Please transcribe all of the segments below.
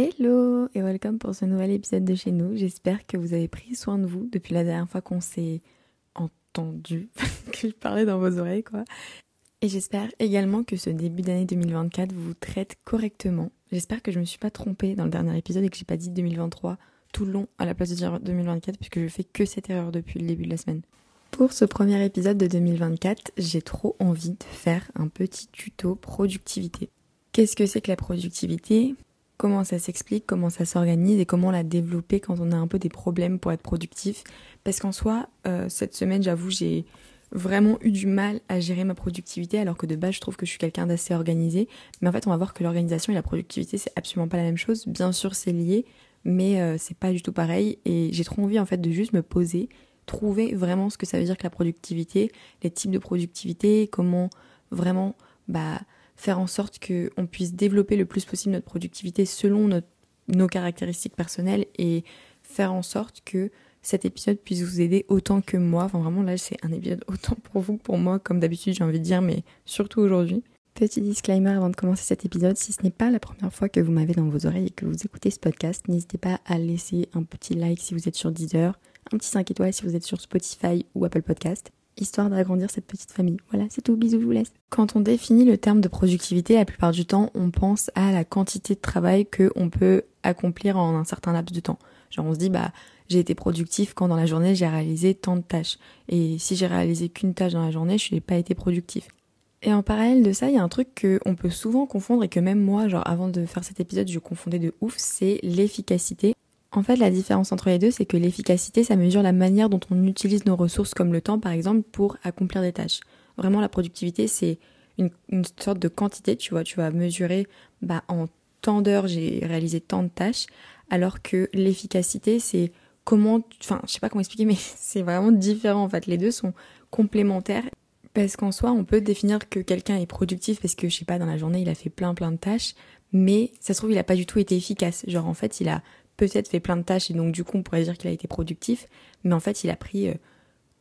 Hello et welcome pour ce nouvel épisode de chez nous. J'espère que vous avez pris soin de vous depuis la dernière fois qu'on s'est entendu, que je parlais dans vos oreilles quoi. Et j'espère également que ce début d'année 2024 vous traite correctement. J'espère que je me suis pas trompée dans le dernier épisode et que j'ai pas dit 2023 tout le long à la place de dire 2024 puisque je fais que cette erreur depuis le début de la semaine. Pour ce premier épisode de 2024, j'ai trop envie de faire un petit tuto productivité. Qu'est-ce que c'est que la productivité? Comment ça s'explique, comment ça s'organise et comment la développer quand on a un peu des problèmes pour être productif. Parce qu'en soi, euh, cette semaine, j'avoue, j'ai vraiment eu du mal à gérer ma productivité alors que de base je trouve que je suis quelqu'un d'assez organisé. Mais en fait on va voir que l'organisation et la productivité c'est absolument pas la même chose. Bien sûr c'est lié mais euh, c'est pas du tout pareil. Et j'ai trop envie en fait de juste me poser trouver vraiment ce que ça veut dire que la productivité les types de productivité comment vraiment bah faire en sorte qu'on puisse développer le plus possible notre productivité selon nos caractéristiques personnelles et faire en sorte que cet épisode puisse vous aider autant que moi. Enfin vraiment là c'est un épisode autant pour vous que pour moi comme d'habitude j'ai envie de dire mais surtout aujourd'hui. Petit disclaimer avant de commencer cet épisode, si ce n'est pas la première fois que vous m'avez dans vos oreilles et que vous écoutez ce podcast, n'hésitez pas à laisser un petit like si vous êtes sur Deezer, un petit 5 étoiles si vous êtes sur Spotify ou Apple Podcast histoire d'agrandir cette petite famille. Voilà, c'est tout, bisous, je vous laisse. Quand on définit le terme de productivité, la plupart du temps, on pense à la quantité de travail que on peut accomplir en un certain laps de temps. Genre on se dit bah j'ai été productif quand dans la journée j'ai réalisé tant de tâches. Et si j'ai réalisé qu'une tâche dans la journée, je n'ai pas été productif. Et en parallèle de ça, il y a un truc qu'on peut souvent confondre et que même moi, genre avant de faire cet épisode, je confondais de ouf, c'est l'efficacité. En fait, la différence entre les deux, c'est que l'efficacité, ça mesure la manière dont on utilise nos ressources, comme le temps par exemple, pour accomplir des tâches. Vraiment, la productivité, c'est une, sorte de quantité, tu vois. Tu vas mesurer, bah, en tant d'heures, j'ai réalisé tant de tâches, alors que l'efficacité, c'est comment, enfin, je sais pas comment expliquer, mais c'est vraiment différent en fait. Les deux sont complémentaires. Parce qu'en soi, on peut définir que quelqu'un est productif parce que, je sais pas, dans la journée, il a fait plein plein de tâches, mais ça se trouve, il a pas du tout été efficace. Genre, en fait, il a peut-être fait plein de tâches et donc du coup on pourrait dire qu'il a été productif, mais en fait il a pris euh,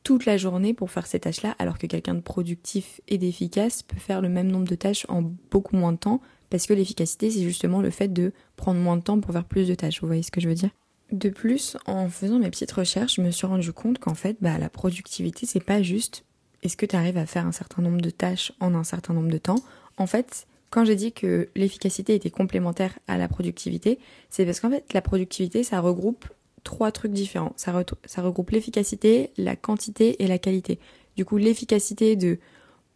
toute la journée pour faire ces tâches-là, alors que quelqu'un de productif et d'efficace peut faire le même nombre de tâches en beaucoup moins de temps, parce que l'efficacité c'est justement le fait de prendre moins de temps pour faire plus de tâches, vous voyez ce que je veux dire? De plus, en faisant mes petites recherches, je me suis rendu compte qu'en fait bah, la productivité c'est pas juste est-ce que tu arrives à faire un certain nombre de tâches en un certain nombre de temps? En fait, quand j'ai dit que l'efficacité était complémentaire à la productivité, c'est parce qu'en fait, la productivité, ça regroupe trois trucs différents. Ça, regroupe l'efficacité, la quantité et la qualité. Du coup, l'efficacité de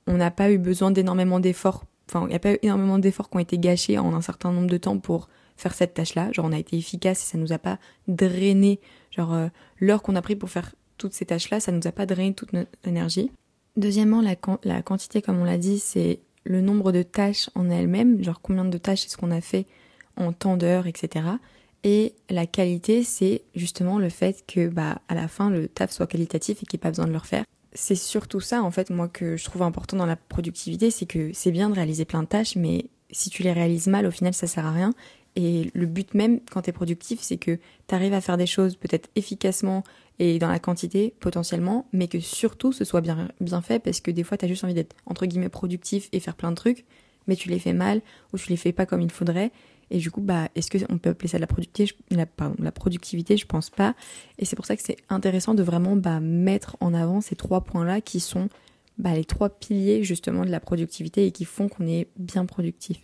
on n'a pas eu besoin d'énormément d'efforts, enfin, il n'y a pas eu énormément d'efforts qui ont été gâchés en un certain nombre de temps pour faire cette tâche-là. Genre, on a été efficace et ça nous a pas drainé, genre, euh, l'heure qu'on a pris pour faire toutes ces tâches-là, ça nous a pas drainé toute notre énergie. Deuxièmement, la, la quantité, comme on l'a dit, c'est le nombre de tâches en elles-mêmes, genre combien de tâches est-ce qu'on a fait en temps d'heures, etc. Et la qualité, c'est justement le fait que bah à la fin le taf soit qualitatif et qu'il n'y ait pas besoin de le refaire. C'est surtout ça en fait moi que je trouve important dans la productivité, c'est que c'est bien de réaliser plein de tâches, mais si tu les réalises mal, au final ça sert à rien. Et le but même quand tu es productif, c'est que tu arrives à faire des choses peut-être efficacement et dans la quantité potentiellement, mais que surtout ce soit bien, bien fait parce que des fois tu as juste envie d'être entre guillemets productif et faire plein de trucs, mais tu les fais mal ou tu les fais pas comme il faudrait. Et du coup, bah, est-ce qu'on peut appeler ça la productivité la, pardon, productivité, je pense pas. Et c'est pour ça que c'est intéressant de vraiment bah, mettre en avant ces trois points-là qui sont bah, les trois piliers justement de la productivité et qui font qu'on est bien productif.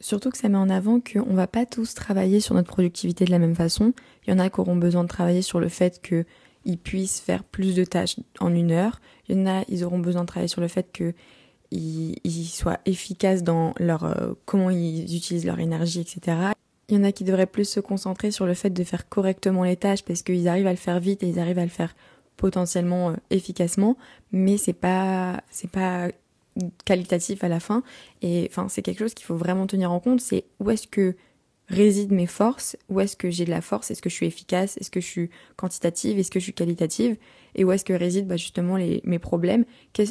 Surtout que ça met en avant qu'on va pas tous travailler sur notre productivité de la même façon. Il y en a qui auront besoin de travailler sur le fait que ils puissent faire plus de tâches en une heure. Il y en a, ils auront besoin de travailler sur le fait qu'ils ils soient efficaces dans leur euh, comment ils utilisent leur énergie, etc. Il y en a qui devraient plus se concentrer sur le fait de faire correctement les tâches parce qu'ils arrivent à le faire vite et ils arrivent à le faire potentiellement euh, efficacement, mais c'est pas c'est pas qualitatif à la fin. Et enfin, c'est quelque chose qu'il faut vraiment tenir en compte. C'est où est-ce que résident mes forces, où est-ce que j'ai de la force, est-ce que je suis efficace, est-ce que je suis quantitative, est-ce que je suis qualitative, et où est-ce que résident bah, justement les, mes problèmes,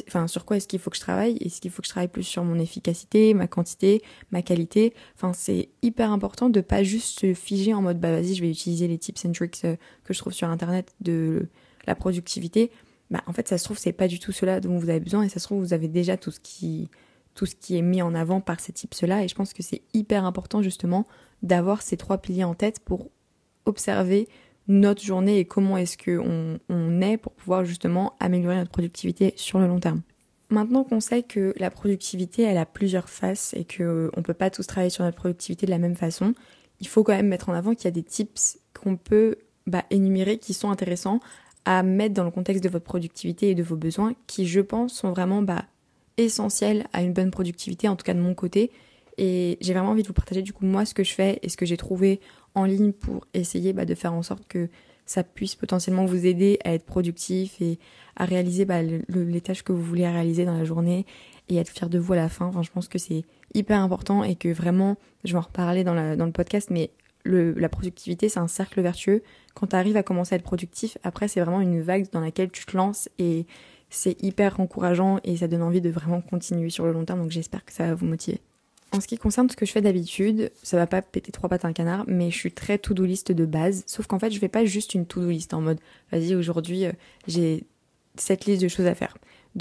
enfin sur quoi est-ce qu'il faut que je travaille, est-ce qu'il faut que je travaille plus sur mon efficacité, ma quantité, ma qualité, enfin c'est hyper important de pas juste se figer en mode bah vas-y je vais utiliser les tips and tricks euh, que je trouve sur internet de la productivité, bah en fait ça se trouve c'est pas du tout cela dont vous avez besoin et ça se trouve vous avez déjà tout ce qui tout ce qui est mis en avant par ces tips-là. Et je pense que c'est hyper important justement d'avoir ces trois piliers en tête pour observer notre journée et comment est-ce qu'on on est pour pouvoir justement améliorer notre productivité sur le long terme. Maintenant qu'on sait que la productivité, elle a plusieurs faces et qu'on ne peut pas tous travailler sur notre productivité de la même façon, il faut quand même mettre en avant qu'il y a des tips qu'on peut bah, énumérer qui sont intéressants à mettre dans le contexte de votre productivité et de vos besoins qui, je pense, sont vraiment bah, essentiels à une bonne productivité, en tout cas de mon côté. Et j'ai vraiment envie de vous partager du coup moi ce que je fais et ce que j'ai trouvé en ligne pour essayer bah, de faire en sorte que ça puisse potentiellement vous aider à être productif et à réaliser bah, les tâches que vous voulez réaliser dans la journée et être fier de vous à la fin. Enfin, je pense que c'est hyper important et que vraiment, je vais en reparler dans, dans le podcast, mais la productivité, c'est un cercle vertueux. Quand tu arrives à commencer à être productif, après, c'est vraiment une vague dans laquelle tu te lances et c'est hyper encourageant et ça donne envie de vraiment continuer sur le long terme. Donc, j'espère que ça va vous motiver. En ce qui concerne ce que je fais d'habitude, ça va pas péter trois pattes à un canard, mais je suis très to-do list de base. Sauf qu'en fait, je fais pas juste une to-do list en mode, vas-y, aujourd'hui, euh, j'ai cette liste de choses à faire.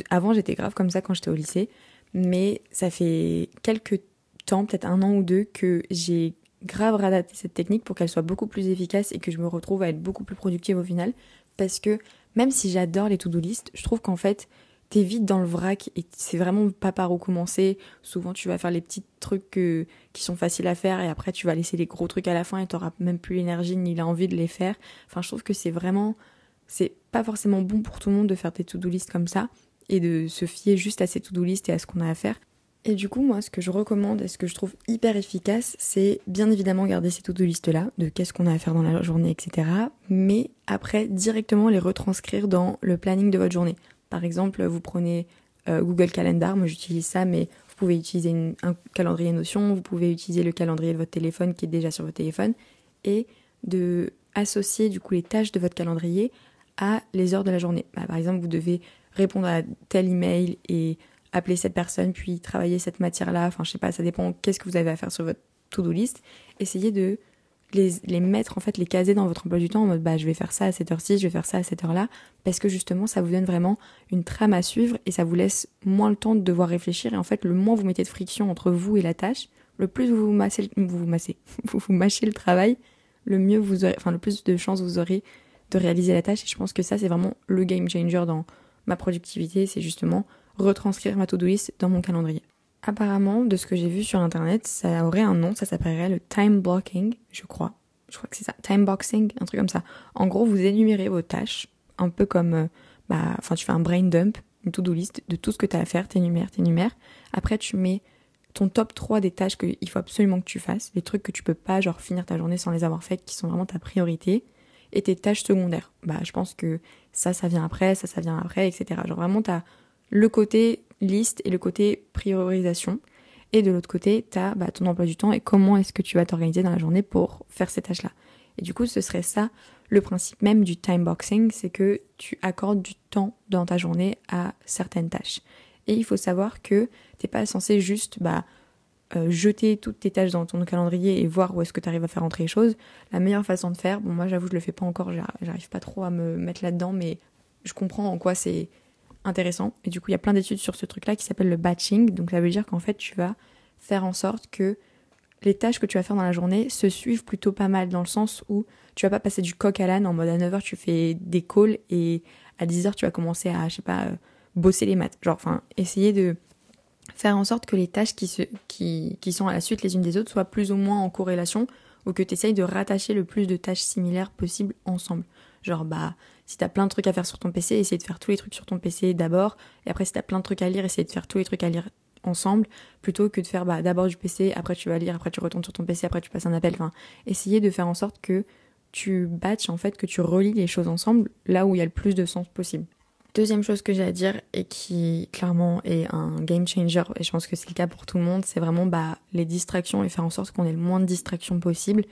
Avant, j'étais grave comme ça quand j'étais au lycée, mais ça fait quelques temps, peut-être un an ou deux, que j'ai grave réadapté cette technique pour qu'elle soit beaucoup plus efficace et que je me retrouve à être beaucoup plus productive au final. Parce que même si j'adore les to-do list, je trouve qu'en fait, t'es vite dans le vrac et c'est vraiment pas par où commencer. Souvent, tu vas faire les petits trucs qui sont faciles à faire et après, tu vas laisser les gros trucs à la fin et t'auras même plus l'énergie ni l'envie de les faire. Enfin, je trouve que c'est vraiment, c'est pas forcément bon pour tout le monde de faire des to-do list comme ça et de se fier juste à ces to-do list et à ce qu'on a à faire. Et du coup, moi, ce que je recommande et ce que je trouve hyper efficace, c'est bien évidemment garder ces to-do list là, de qu'est-ce qu'on a à faire dans la journée, etc. Mais après, directement les retranscrire dans le planning de votre journée. Par exemple, vous prenez euh, Google Calendar, moi j'utilise ça, mais vous pouvez utiliser un calendrier Notion, vous pouvez utiliser le calendrier de votre téléphone qui est déjà sur votre téléphone, et de associer du coup les tâches de votre calendrier à les heures de la journée. Bah, par exemple, vous devez répondre à tel email et appeler cette personne, puis travailler cette matière-là. Enfin, je sais pas, ça dépend qu'est-ce que vous avez à faire sur votre to-do list. Essayez de les, les, mettre, en fait, les caser dans votre emploi du temps en mode, bah, je vais faire ça à cette heure-ci, je vais faire ça à cette heure-là, parce que justement, ça vous donne vraiment une trame à suivre et ça vous laisse moins le temps de devoir réfléchir. Et en fait, le moins vous mettez de friction entre vous et la tâche, le plus vous massez, vous vous massez, vous vous mâchez le travail, le mieux vous aurez, enfin, le plus de chances vous aurez de réaliser la tâche. Et je pense que ça, c'est vraiment le game changer dans ma productivité, c'est justement retranscrire ma to-do list dans mon calendrier. Apparemment, de ce que j'ai vu sur internet, ça aurait un nom, ça s'appellerait le time blocking, je crois. Je crois que c'est ça, time boxing, un truc comme ça. En gros, vous énumérez vos tâches, un peu comme, euh, bah, enfin, tu fais un brain dump, une to-do list de tout ce que tu as à faire, t'énumères, t'énumères. Après, tu mets ton top 3 des tâches qu'il faut absolument que tu fasses, les trucs que tu peux pas, genre, finir ta journée sans les avoir faites, qui sont vraiment ta priorité, et tes tâches secondaires. Bah, je pense que ça, ça vient après, ça, ça vient après, etc. Genre, vraiment, t'as le côté liste et le côté priorisation. Et de l'autre côté, tu as bah, ton emploi du temps et comment est-ce que tu vas t'organiser dans la journée pour faire ces tâches-là. Et du coup, ce serait ça le principe même du time boxing, c'est que tu accordes du temps dans ta journée à certaines tâches. Et il faut savoir que t'es pas censé juste bah, euh, jeter toutes tes tâches dans ton calendrier et voir où est-ce que tu arrives à faire entrer les choses. La meilleure façon de faire, bon moi j'avoue je le fais pas encore, j'arrive pas trop à me mettre là-dedans, mais je comprends en quoi c'est intéressant. Et du coup, il y a plein d'études sur ce truc-là qui s'appelle le batching. Donc ça veut dire qu'en fait, tu vas faire en sorte que les tâches que tu vas faire dans la journée se suivent plutôt pas mal dans le sens où tu vas pas passer du coq à l'âne en mode à 9h tu fais des calls et à 10h tu vas commencer à, je sais pas, euh, bosser les maths. Genre, enfin, essayer de faire en sorte que les tâches qui, se, qui, qui sont à la suite les unes des autres soient plus ou moins en corrélation ou que tu essayes de rattacher le plus de tâches similaires possible ensemble. Genre, bah, si t'as plein de trucs à faire sur ton PC, essaye de faire tous les trucs sur ton PC d'abord. Et après, si t'as plein de trucs à lire, essaye de faire tous les trucs à lire ensemble, plutôt que de faire bah, d'abord du PC, après tu vas lire, après tu retournes sur ton PC, après tu passes un appel. Enfin, essayer de faire en sorte que tu batches, en fait, que tu relis les choses ensemble là où il y a le plus de sens possible. Deuxième chose que j'ai à dire et qui clairement est un game changer, et je pense que c'est le cas pour tout le monde, c'est vraiment bah, les distractions et faire en sorte qu'on ait le moins de distractions possible.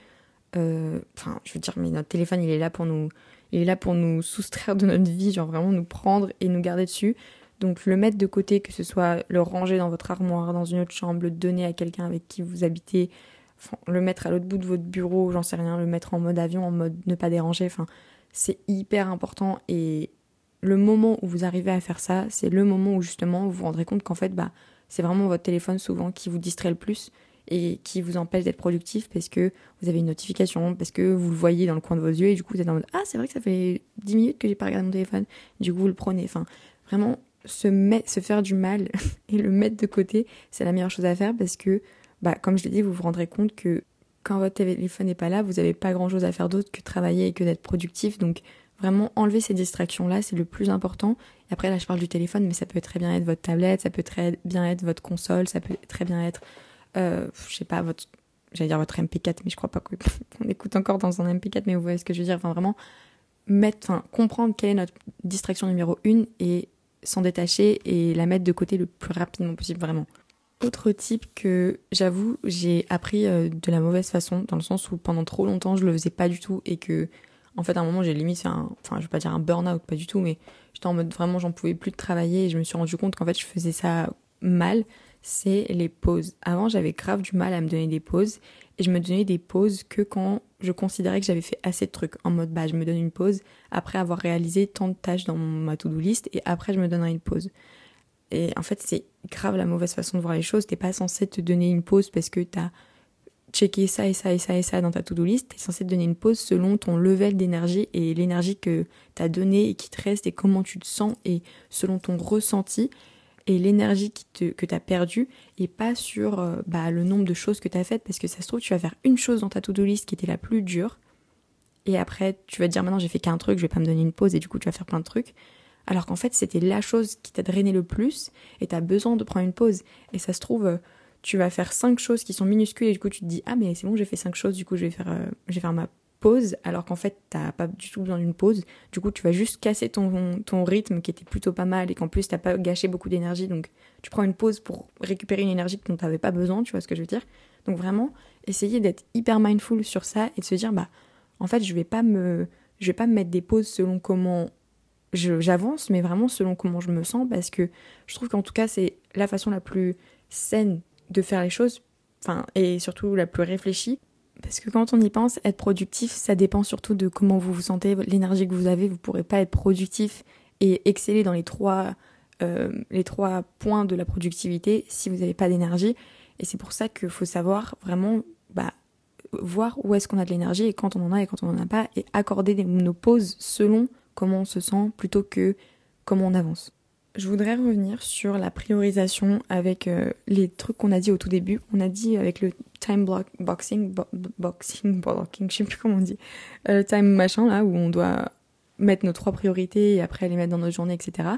Euh, enfin, je veux dire, mais notre téléphone, il est là pour nous il est là pour nous soustraire de notre vie, genre vraiment nous prendre et nous garder dessus. Donc le mettre de côté, que ce soit le ranger dans votre armoire, dans une autre chambre, le donner à quelqu'un avec qui vous habitez, le mettre à l'autre bout de votre bureau, j'en sais rien, le mettre en mode avion, en mode ne pas déranger, enfin c'est hyper important et le moment où vous arrivez à faire ça, c'est le moment où justement vous vous rendrez compte qu'en fait bah c'est vraiment votre téléphone souvent qui vous distrait le plus et qui vous empêche d'être productif parce que vous avez une notification, parce que vous le voyez dans le coin de vos yeux et du coup vous êtes en mode Ah, c'est vrai que ça fait 10 minutes que j'ai pas regardé mon téléphone. Du coup, vous le prenez. Enfin, vraiment, se, se faire du mal et le mettre de côté, c'est la meilleure chose à faire parce que, bah, comme je l'ai dit, vous vous rendrez compte que quand votre téléphone n'est pas là, vous n'avez pas grand chose à faire d'autre que travailler et que d'être productif. Donc, vraiment enlever ces distractions-là, c'est le plus important. Après, là, je parle du téléphone, mais ça peut très bien être votre tablette, ça peut très bien être votre console, ça peut très bien être euh, je sais pas, votre, j'allais dire votre MP4, mais je crois pas qu'on écoute encore dans un MP4, mais vous voyez ce que je veux dire. Enfin, vraiment, mettre, enfin, comprendre quelle est notre distraction numéro une et s'en détacher et la mettre de côté le plus rapidement possible, vraiment. Autre type que j'avoue, j'ai appris euh, de la mauvaise façon, dans le sens où pendant trop longtemps je le faisais pas du tout et que, en fait, à un moment j'ai limite fait un, enfin, je vais pas dire un burn-out, pas du tout, mais j'étais en mode vraiment j'en pouvais plus de travailler et je me suis rendu compte qu'en fait je faisais ça mal c'est les pauses. Avant, j'avais grave du mal à me donner des pauses et je me donnais des pauses que quand je considérais que j'avais fait assez de trucs. En mode, bah, je me donne une pause après avoir réalisé tant de tâches dans ma to-do list et après, je me donnerai une pause. Et en fait, c'est grave la mauvaise façon de voir les choses. T'es pas censé te donner une pause parce que t'as checké ça et ça et ça et ça dans ta to-do list. T'es censé te donner une pause selon ton level d'énergie et l'énergie que t'as donné et qui te reste et comment tu te sens et selon ton ressenti et l'énergie que tu as perdue et pas sur euh, bah, le nombre de choses que tu as faites parce que ça se trouve tu vas faire une chose dans ta to-do list qui était la plus dure. Et après tu vas te dire maintenant j'ai fait qu'un truc, je vais pas me donner une pause et du coup tu vas faire plein de trucs. Alors qu'en fait c'était la chose qui t'a drainé le plus et tu as besoin de prendre une pause. Et ça se trouve euh, tu vas faire cinq choses qui sont minuscules et du coup tu te dis ah mais c'est bon j'ai fait cinq choses du coup je vais faire euh, je vais faire ma alors qu'en fait t'as pas du tout besoin d'une pause. Du coup tu vas juste casser ton, ton rythme qui était plutôt pas mal et qu'en plus t'as pas gâché beaucoup d'énergie donc tu prends une pause pour récupérer une énergie dont t'avais pas besoin, tu vois ce que je veux dire. Donc vraiment essayer d'être hyper mindful sur ça et de se dire bah en fait je vais pas me je vais pas me mettre des pauses selon comment j'avance mais vraiment selon comment je me sens parce que je trouve qu'en tout cas c'est la façon la plus saine de faire les choses enfin et surtout la plus réfléchie parce que quand on y pense, être productif, ça dépend surtout de comment vous vous sentez, l'énergie que vous avez. Vous pourrez pas être productif et exceller dans les trois, euh, points de la productivité si vous n'avez pas d'énergie. Et c'est pour ça qu'il faut savoir vraiment bah, voir où est-ce qu'on a de l'énergie et quand on en a et quand on n'en a pas et accorder nos pauses selon comment on se sent plutôt que comment on avance. Je voudrais revenir sur la priorisation avec euh, les trucs qu'on a dit au tout début. On a dit avec le time block, boxing, boxing, blocking, je sais plus comment on dit, euh, time machin là où on doit mettre nos trois priorités et après les mettre dans notre journée, etc.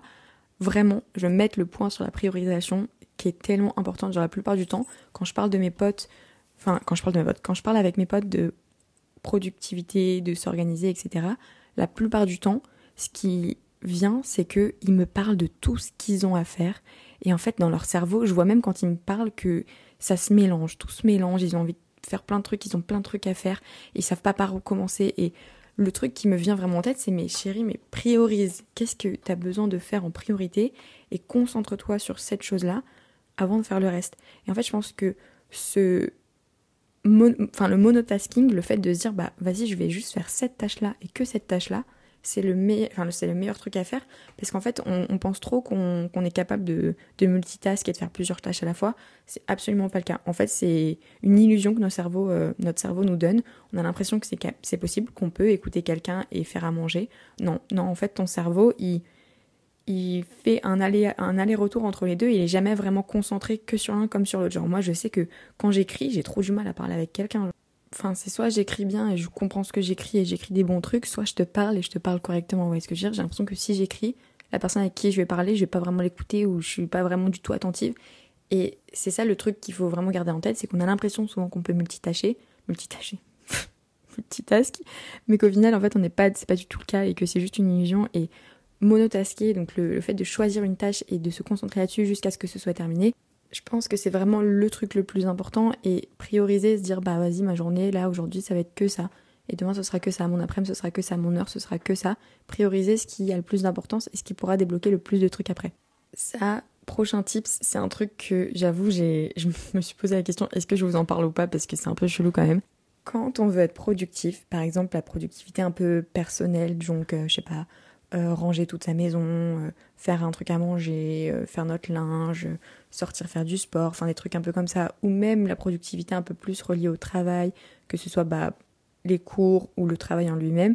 Vraiment, je vais le point sur la priorisation qui est tellement importante. Genre la plupart du temps, quand je parle de mes potes, enfin quand je parle de mes potes, quand je parle avec mes potes de productivité, de s'organiser, etc. La plupart du temps, ce qui vient, c'est qu'ils me parlent de tout ce qu'ils ont à faire. Et en fait, dans leur cerveau, je vois même quand ils me parlent que ça se mélange, tout se mélange, ils ont envie de faire plein de trucs, ils ont plein de trucs à faire, ils savent pas par où commencer. Et le truc qui me vient vraiment en tête, c'est mes chéris, mais priorise. Qu'est-ce que tu as besoin de faire en priorité? Et concentre-toi sur cette chose-là avant de faire le reste. Et en fait, je pense que ce enfin le monotasking, le fait de se dire bah vas-y, je vais juste faire cette tâche-là et que cette tâche-là, c'est le, meilleur, truc à faire parce qu'en fait on, pense trop qu'on, est capable de, de multitask et de faire plusieurs tâches à la fois. C'est absolument pas le cas. En fait c'est une illusion que notre cerveau, euh, notre cerveau nous donne. On a l'impression que c'est, possible, qu'on peut écouter quelqu'un et faire à manger. Non, non, en fait ton cerveau il, fait un, aller, un aller-retour entre les deux, il est jamais vraiment concentré que sur l'un comme sur l'autre. Genre moi je sais que quand j'écris j'ai trop du mal à parler avec quelqu'un. Enfin, c'est soit j'écris bien et je comprends ce que j'écris et j'écris des bons trucs, soit je te parle et je te parle correctement. Vous voyez ce que je veux dire? J'ai l'impression que si j'écris, la personne avec qui je vais parler, je vais pas vraiment l'écouter ou je suis pas vraiment du tout attentive. Et c'est ça le truc qu'il faut vraiment garder en tête, c'est qu'on a l'impression souvent qu'on peut multitâcher, multitâcher, multitask, mais qu'au final, en fait, on n'est pas, c'est pas du tout le cas et que c'est juste une illusion. Et monotasker, donc le fait de choisir une tâche et de se concentrer là-dessus jusqu'à ce que ce soit terminé, je pense que c'est vraiment le truc le plus important et prioriser, se dire bah vas-y ma journée là aujourd'hui ça va être que ça et demain ce sera que ça, mon après-midi ce sera que ça, mon heure ce sera que ça. Prioriser ce qui a le plus d'importance et ce qui pourra débloquer le plus de trucs après. Ça, prochain tips, c'est un truc que j'avoue j'ai, je me suis posé la question est-ce que je vous en parle ou pas? Parce que c'est un peu chelou quand même. Quand on veut être productif, par exemple la productivité un peu personnelle, donc euh, je sais pas euh, ranger toute sa maison, euh, faire un truc à manger, euh, faire notre linge, sortir faire du sport, enfin des trucs un peu comme ça, ou même la productivité un peu plus reliée au travail, que ce soit bah, les cours ou le travail en lui-même,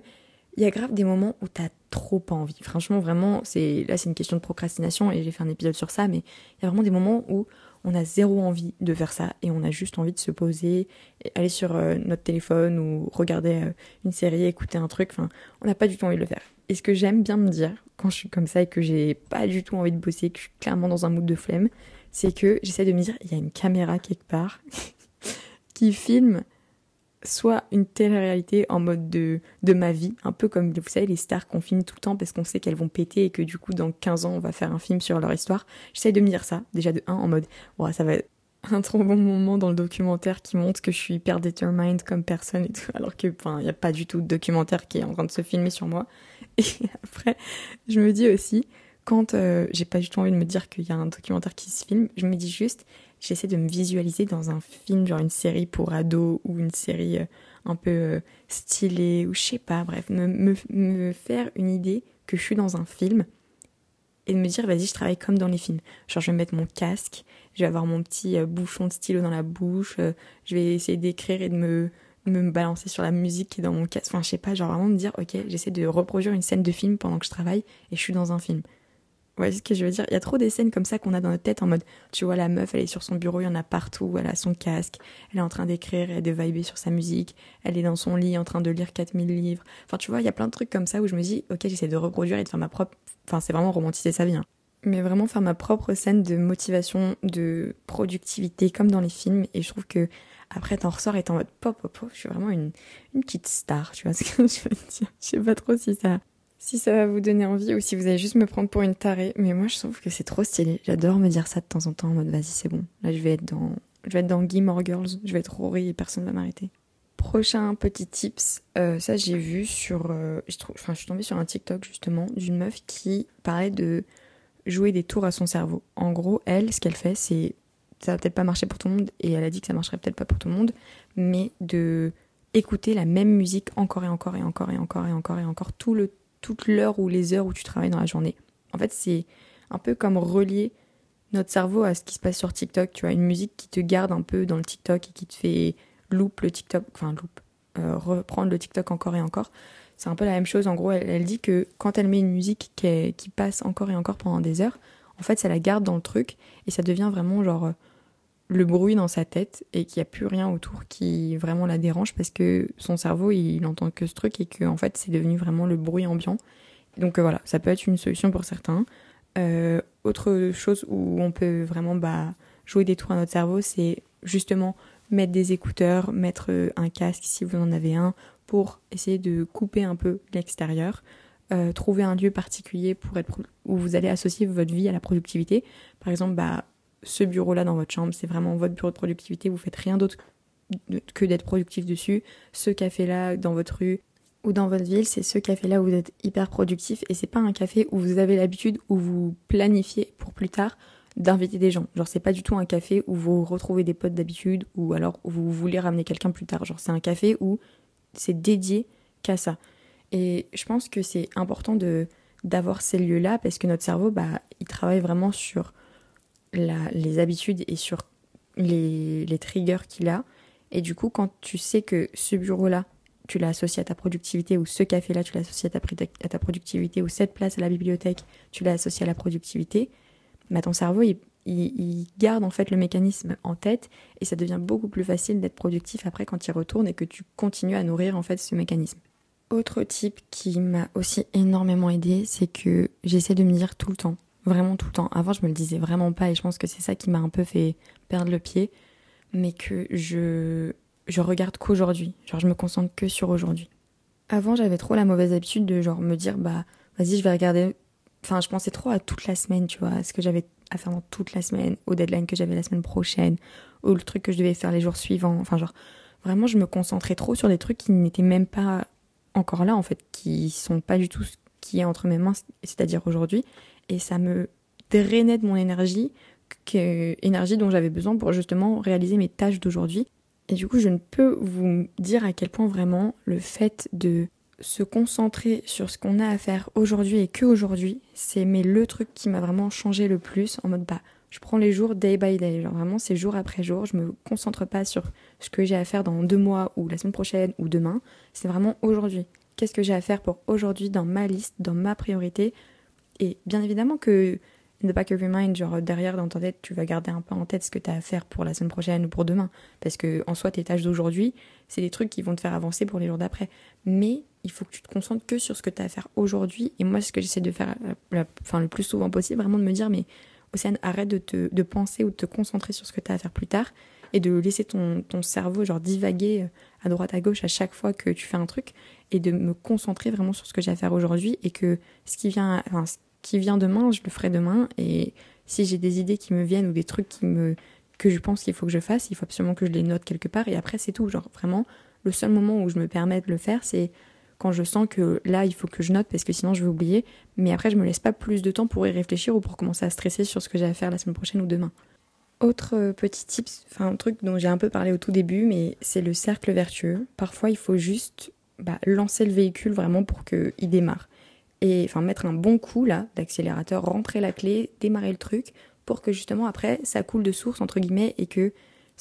il y a grave des moments où t'as trop pas envie. Franchement, vraiment, c'est là c'est une question de procrastination et j'ai fait un épisode sur ça, mais il y a vraiment des moments où on a zéro envie de faire ça et on a juste envie de se poser, aller sur notre téléphone ou regarder une série, écouter un truc. Enfin, on n'a pas du tout envie de le faire. Et ce que j'aime bien me dire quand je suis comme ça et que j'ai pas du tout envie de bosser, que je suis clairement dans un mood de flemme, c'est que j'essaie de me dire, il y a une caméra quelque part qui filme soit une telle réalité en mode de, de ma vie, un peu comme vous savez les stars qu'on filme tout le temps parce qu'on sait qu'elles vont péter et que du coup dans 15 ans on va faire un film sur leur histoire. J'essaie de me dire ça, déjà de 1 en mode, ouais, ça va un trop bon moment dans le documentaire qui montre que je suis hyper determined comme personne et tout, alors que, il n'y a pas du tout de documentaire qui est en train de se filmer sur moi. Et après, je me dis aussi, quand euh, j'ai pas du tout envie de me dire qu'il y a un documentaire qui se filme, je me dis juste, j'essaie de me visualiser dans un film, genre une série pour ados ou une série euh, un peu euh, stylée ou je sais pas, bref, me, me, me faire une idée que je suis dans un film et de me dire vas-y je travaille comme dans les films. Genre je vais mettre mon casque je vais avoir mon petit bouchon de stylo dans la bouche je vais essayer d'écrire et de me me balancer sur la musique qui est dans mon casque enfin je sais pas genre vraiment me dire ok j'essaie de reproduire une scène de film pendant que je travaille et je suis dans un film Ouais, ce que je veux dire. Il y a trop des scènes comme ça qu'on a dans notre tête en mode, tu vois, la meuf, elle est sur son bureau, il y en a partout, elle a son casque, elle est en train d'écrire et de vibrer sur sa musique, elle est dans son lit en train de lire 4000 livres. Enfin, tu vois, il y a plein de trucs comme ça où je me dis, ok, j'essaie de reproduire et de faire ma propre. Enfin, c'est vraiment romantiser sa vie. Hein. Mais vraiment faire ma propre scène de motivation, de productivité, comme dans les films. Et je trouve que après, t'en ressors et t'es en mode pop, pop, pop. Je suis vraiment une, petite star, tu vois ce que je veux dire. Je sais pas trop si ça si ça va vous donner envie ou si vous allez juste me prendre pour une tarée. Mais moi, je trouve que c'est trop stylé. J'adore me dire ça de temps en temps en mode vas-y, c'est bon. Là, je vais être dans, je vais être dans Girls. Je vais être Rory et personne va m'arrêter. Prochain petit tips, euh, ça j'ai vu sur, euh, enfin, je suis tombée sur un TikTok justement d'une meuf qui parlait de jouer des tours à son cerveau. En gros, elle, ce qu'elle fait, c'est, ça va peut-être pas marcher pour tout le monde et elle a dit que ça marcherait peut-être pas pour tout le monde, mais de écouter la même musique encore et encore et encore et encore et encore et encore tout le toute l'heure ou les heures où tu travailles dans la journée. En fait, c'est un peu comme relier notre cerveau à ce qui se passe sur TikTok. Tu vois, une musique qui te garde un peu dans le TikTok et qui te fait loop le TikTok, enfin loop, euh, reprendre le TikTok encore et encore. C'est un peu la même chose. En gros, elle, dit que quand elle met une musique qui, qui, passe encore et encore pendant des heures, en fait, ça la garde dans le truc et ça devient vraiment genre le bruit dans sa tête et qu'il n'y a plus rien autour qui vraiment la dérange parce que son cerveau il n'entend que ce truc et que en fait c'est devenu vraiment le bruit ambiant. Donc euh, voilà, ça peut être une solution pour certains. Euh, autre chose où on peut vraiment bah, jouer des tours à notre cerveau, c'est justement mettre des écouteurs, mettre euh, un casque si vous en avez un, pour essayer de couper un peu l'extérieur. trouver un lieu particulier pour être où vous allez associer votre vie à la productivité. Par exemple, bah, ce bureau-là dans votre chambre, c'est vraiment votre bureau de productivité, vous faites rien d'autre que d'être productif dessus. Ce café-là dans votre rue ou dans votre ville, c'est ce café-là où vous êtes hyper productif et c'est pas un café où vous avez l'habitude où vous planifiez pour plus tard d'inviter des gens. Genre c'est pas du tout un café où vous retrouvez des potes d'habitude ou alors où vous voulez ramener quelqu'un plus tard. Genre c'est un café où c'est dédié qu'à ça. Et je pense que c'est important de d'avoir ces lieux-là parce que notre cerveau bah il travaille vraiment sur les habitudes et sur les, les triggers qu'il a. Et du coup, quand tu sais que ce bureau-là, tu l'as associé à ta productivité, ou ce café-là, tu l'as associé à ta, productivité, ou cette place à la bibliothèque, tu l'as associé à la productivité, bah ton cerveau, il, il, garde en fait le mécanisme en tête, et ça devient beaucoup plus facile d'être productif après quand il retourne et que tu continues à nourrir en fait ce mécanisme. Autre type qui m'a aussi énormément aidé, c'est que j'essaie de me dire tout le temps, Vraiment tout le temps. Avant, je me le disais vraiment pas et je pense que c'est ça qui m'a un peu fait perdre le pied. Mais que je, je regarde qu'aujourd'hui. Genre, je me concentre que sur aujourd'hui. Avant, j'avais trop la mauvaise habitude de genre me dire, bah, vas-y, je vais regarder. Enfin, je pensais trop à toute la semaine, tu vois, à ce que j'avais à faire dans toute la semaine, au deadline que j'avais la semaine prochaine, ou le truc que je devais faire les jours suivants. Enfin, genre, vraiment, je me concentrais trop sur des trucs qui n'étaient même pas encore là, en fait, qui sont pas du tout ce qui est entre mes mains, c'est-à-dire aujourd'hui et ça me drainait de mon énergie, énergie dont j'avais besoin pour justement réaliser mes tâches d'aujourd'hui. Et du coup, je ne peux vous dire à quel point vraiment le fait de se concentrer sur ce qu'on a à faire aujourd'hui et que aujourd'hui, c'est mais le truc qui m'a vraiment changé le plus en mode bah je prends les jours day by day, genre vraiment c'est jour après jour, je me concentre pas sur ce que j'ai à faire dans deux mois ou la semaine prochaine ou demain, c'est vraiment aujourd'hui. Qu'est-ce que j'ai à faire pour aujourd'hui dans ma liste, dans ma priorité Et bien évidemment que in the back of your mind, genre derrière dans ta tête, tu vas garder un peu en tête ce que tu as à faire pour la semaine prochaine ou pour demain. Parce que en soi, tes tâches d'aujourd'hui, c'est des trucs qui vont te faire avancer pour les jours d'après. Mais il faut que tu te concentres que sur ce que tu as à faire aujourd'hui. Et moi, ce que j'essaie de faire enfin, le plus souvent possible, vraiment de me dire, mais Arrête de, te, de penser ou de te concentrer sur ce que tu as à faire plus tard et de laisser ton, ton cerveau genre divaguer à droite à gauche à chaque fois que tu fais un truc et de me concentrer vraiment sur ce que j'ai à faire aujourd'hui et que ce qui vient enfin, qui vient demain, je le ferai demain. Et si j'ai des idées qui me viennent ou des trucs qui me, que je pense qu'il faut que je fasse, il faut absolument que je les note quelque part. Et après, c'est tout. Genre, vraiment, le seul moment où je me permets de le faire, c'est quand je sens que là, il faut que je note parce que sinon je vais oublier. Mais après, je me laisse pas plus de temps pour y réfléchir ou pour commencer à stresser sur ce que j'ai à faire la semaine prochaine ou demain. Autre euh, petit tips, enfin un truc dont j'ai un peu parlé au tout début, mais c'est le cercle vertueux. Parfois, il faut juste bah, lancer le véhicule vraiment pour qu'il démarre et enfin mettre un bon coup là d'accélérateur, rentrer la clé, démarrer le truc pour que justement après ça coule de source entre guillemets et que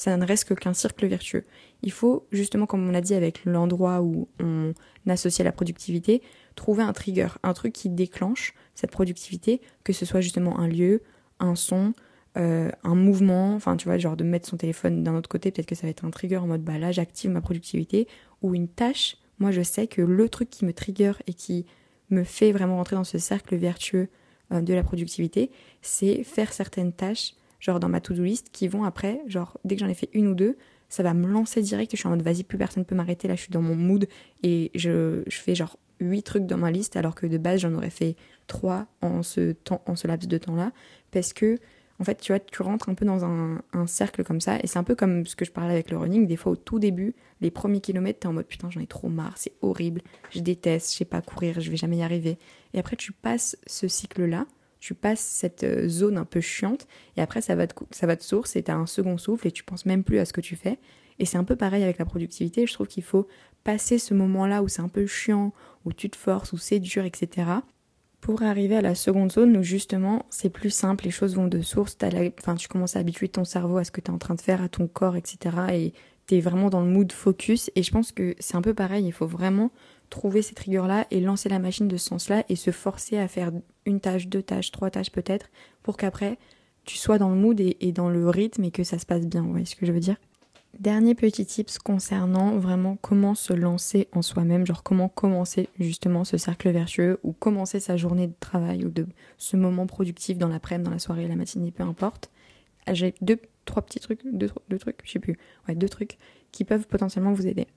ça ne reste qu'un cercle vertueux. Il faut justement comme on a dit avec l'endroit où on associe la productivité, trouver un trigger, un truc qui déclenche cette productivité, que ce soit justement un lieu, un son, euh, un mouvement, enfin tu vois, genre de mettre son téléphone d'un autre côté, peut-être que ça va être un trigger en mode bah là j'active ma productivité, ou une tâche, moi je sais que le truc qui me trigger et qui me fait vraiment rentrer dans ce cercle vertueux euh, de la productivité, c'est faire certaines tâches, genre dans ma to-do list, qui vont après, genre dès que j'en ai fait une ou deux, ça va me lancer direct. Je suis en mode vas-y, plus personne peut m'arrêter. Là, je suis dans mon mood et je, je fais genre huit trucs dans ma liste alors que de base j'en aurais fait trois en ce temps, en ce laps de temps-là, parce que en fait, tu vois, tu rentres un peu dans un, cercle comme ça, et c'est un peu comme ce que je parlais avec le running. Des fois, au tout début, les premiers kilomètres, t'es en mode putain, j'en ai trop marre, c'est horrible, je déteste, je sais pas courir, je vais jamais y arriver. Et après, tu passes ce cycle-là, tu passes cette euh, zone un peu chiante, et après, ça va te, ça va source, et t'as un second souffle, et tu penses même plus à ce que tu fais. Et c'est un peu pareil avec la productivité, je trouve qu'il faut passer ce moment-là où c'est un peu chiant, où tu te forces, où c'est dur, etc pour arriver à la seconde zone où justement c'est plus simple, les choses vont de source, enfin, tu commences à habituer ton cerveau à ce que tu es en train de faire, à ton corps, etc. Et tu es vraiment dans le mood focus. Et je pense que c'est un peu pareil, il faut vraiment trouver ces triggers-là et lancer la machine de ce sens-là et se forcer à faire une tâche, deux tâches, trois tâches peut-être, pour qu'après tu sois dans le mood et, dans le rythme et que ça se passe bien, vous voyez ce que je veux dire? Dernier petit tips concernant vraiment comment se lancer en soi-même, genre comment commencer justement ce cercle vertueux ou commencer sa journée de travail ou de ce moment productif dans l'après-midi, dans la soirée, la matinée, peu importe. J'ai deux, trois petits trucs, deux, deux trucs, je sais plus, ouais, deux trucs qui peuvent potentiellement vous aider.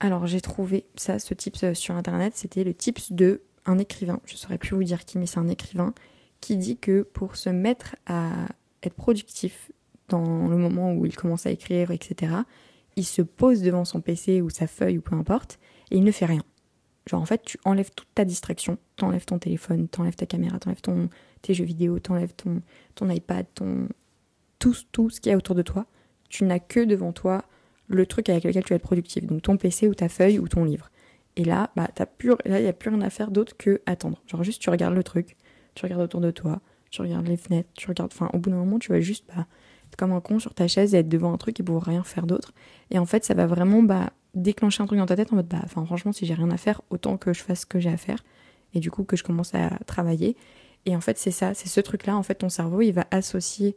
Alors j'ai trouvé ça, ce tips euh, sur internet, c'était le tips de un écrivain, je saurais plus vous dire qui, mais c'est un écrivain qui dit que pour se mettre à être productif dans le moment où il commence à écrire, etc., il se pose devant son PC ou sa feuille ou peu importe, et il ne fait rien. Genre en fait, tu enlèves toute ta distraction, t'enlèves ton téléphone, t'enlèves ta caméra, t'enlèves ton, tes jeux vidéo, t'enlèves ton, ton iPad, ton, tout, tout ce qu'il y a autour de toi. Tu n'as que devant toi le truc avec lequel tu vas être productif, donc ton PC ou ta feuille ou ton livre. Et là, bah, t'as plus, là, il n'y a plus rien à faire d'autre que attendre. Genre juste, tu regardes le truc, tu regardes autour de toi, tu regardes les fenêtres, tu regardes, enfin, au bout d'un moment, tu vas juste, bah, comme un con sur ta chaise et être devant un truc et pouvoir rien faire d'autre. Et en fait, ça va vraiment bah, déclencher un truc dans ta tête en mode bah, enfin, franchement, si j'ai rien à faire, autant que je fasse ce que j'ai à faire. Et du coup, que je commence à travailler. Et en fait, c'est ça, c'est ce truc-là. En fait, ton cerveau, il va associer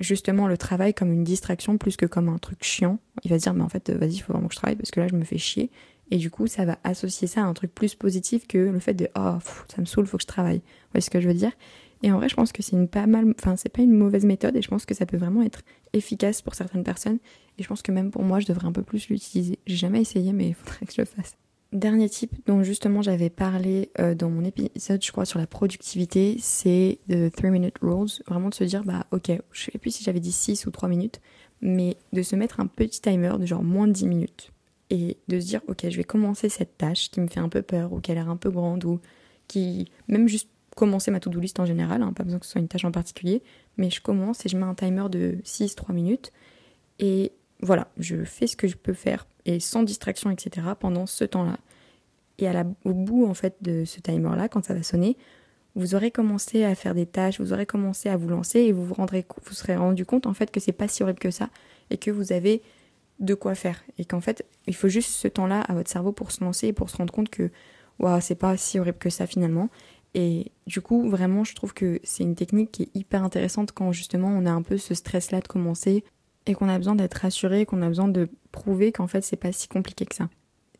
justement le travail comme une distraction plus que comme un truc chiant. Il va se dire, mais en fait, vas-y, il faut vraiment que je travaille parce que là, je me fais chier. Et du coup, ça va associer ça à un truc plus positif que le fait de, oh, ça me saoule, faut que je travaille. Vous voyez ce que je veux dire? Et en vrai, je pense que c'est une pas mal, enfin, c'est pas une mauvaise méthode et je pense que ça peut vraiment être efficace pour certaines personnes. Et je pense que même pour moi, je devrais un peu plus l'utiliser. J'ai jamais essayé, mais il faudrait que je le fasse. Dernier type dont justement j'avais parlé euh, dans mon épisode, je crois, sur la productivité, c'est the 3 minute rules. Vraiment de se dire, bah ok, je sais plus si j'avais dit 6 ou 3 minutes, mais de se mettre un petit timer de genre moins de 10 minutes. Et de se dire, ok, je vais commencer cette tâche qui me fait un peu peur ou qui a l'air un peu grande ou qui, même juste commencer ma to-do list en général, hein, pas besoin que ce soit une tâche en particulier, mais je commence et je mets un timer de 6-3 minutes. Et voilà, je fais ce que je peux faire et sans distraction, etc. pendant ce temps-là. Et à au bout en fait de ce timer-là, quand ça va sonner, vous aurez commencé à faire des tâches, vous aurez commencé à vous lancer et vous vous, rendrez, vous serez rendu compte en fait que c'est pas si horrible que ça et que vous avez de quoi faire et qu'en fait il faut juste ce temps-là à votre cerveau pour se lancer et pour se rendre compte que waouh c'est pas si horrible que ça finalement et du coup vraiment je trouve que c'est une technique qui est hyper intéressante quand justement on a un peu ce stress là de commencer et qu'on a besoin d'être rassuré qu'on a besoin de prouver qu'en fait c'est pas si compliqué que ça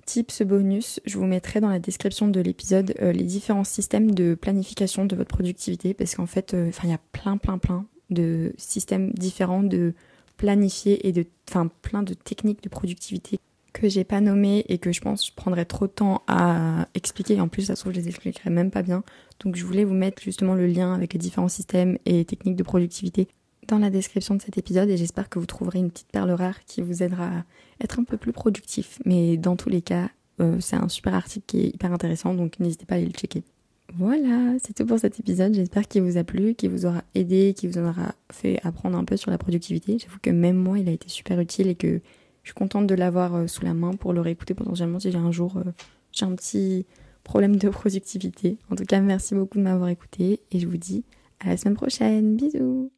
Tips bonus, je vous mettrai dans la description de l'épisode euh, les différents systèmes de planification de votre productivité parce qu'en fait, euh, il y a plein, plein, plein de systèmes différents de planifier et de, enfin, plein de techniques de productivité que j'ai pas nommées et que je pense je prendrais trop de temps à expliquer. Et en plus, ça se trouve, je les expliquerai même pas bien. Donc, je voulais vous mettre justement le lien avec les différents systèmes et techniques de productivité dans la description de cet épisode et j'espère que vous trouverez une petite perle rare qui vous aidera à être un peu plus productif. Mais dans tous les cas, euh, c'est un super article qui est hyper intéressant, donc n'hésitez pas à aller le checker. Voilà, c'est tout pour cet épisode. J'espère qu'il vous a plu, qu'il vous aura aidé, qu'il vous aura fait apprendre un peu sur la productivité. J'avoue que même moi, il a été super utile et que je suis contente de l'avoir euh, sous la main pour le réécouter potentiellement si j'ai un jour euh, j'ai un petit problème de productivité. En tout cas, merci beaucoup de m'avoir écouté et je vous dis à la semaine prochaine. Bisous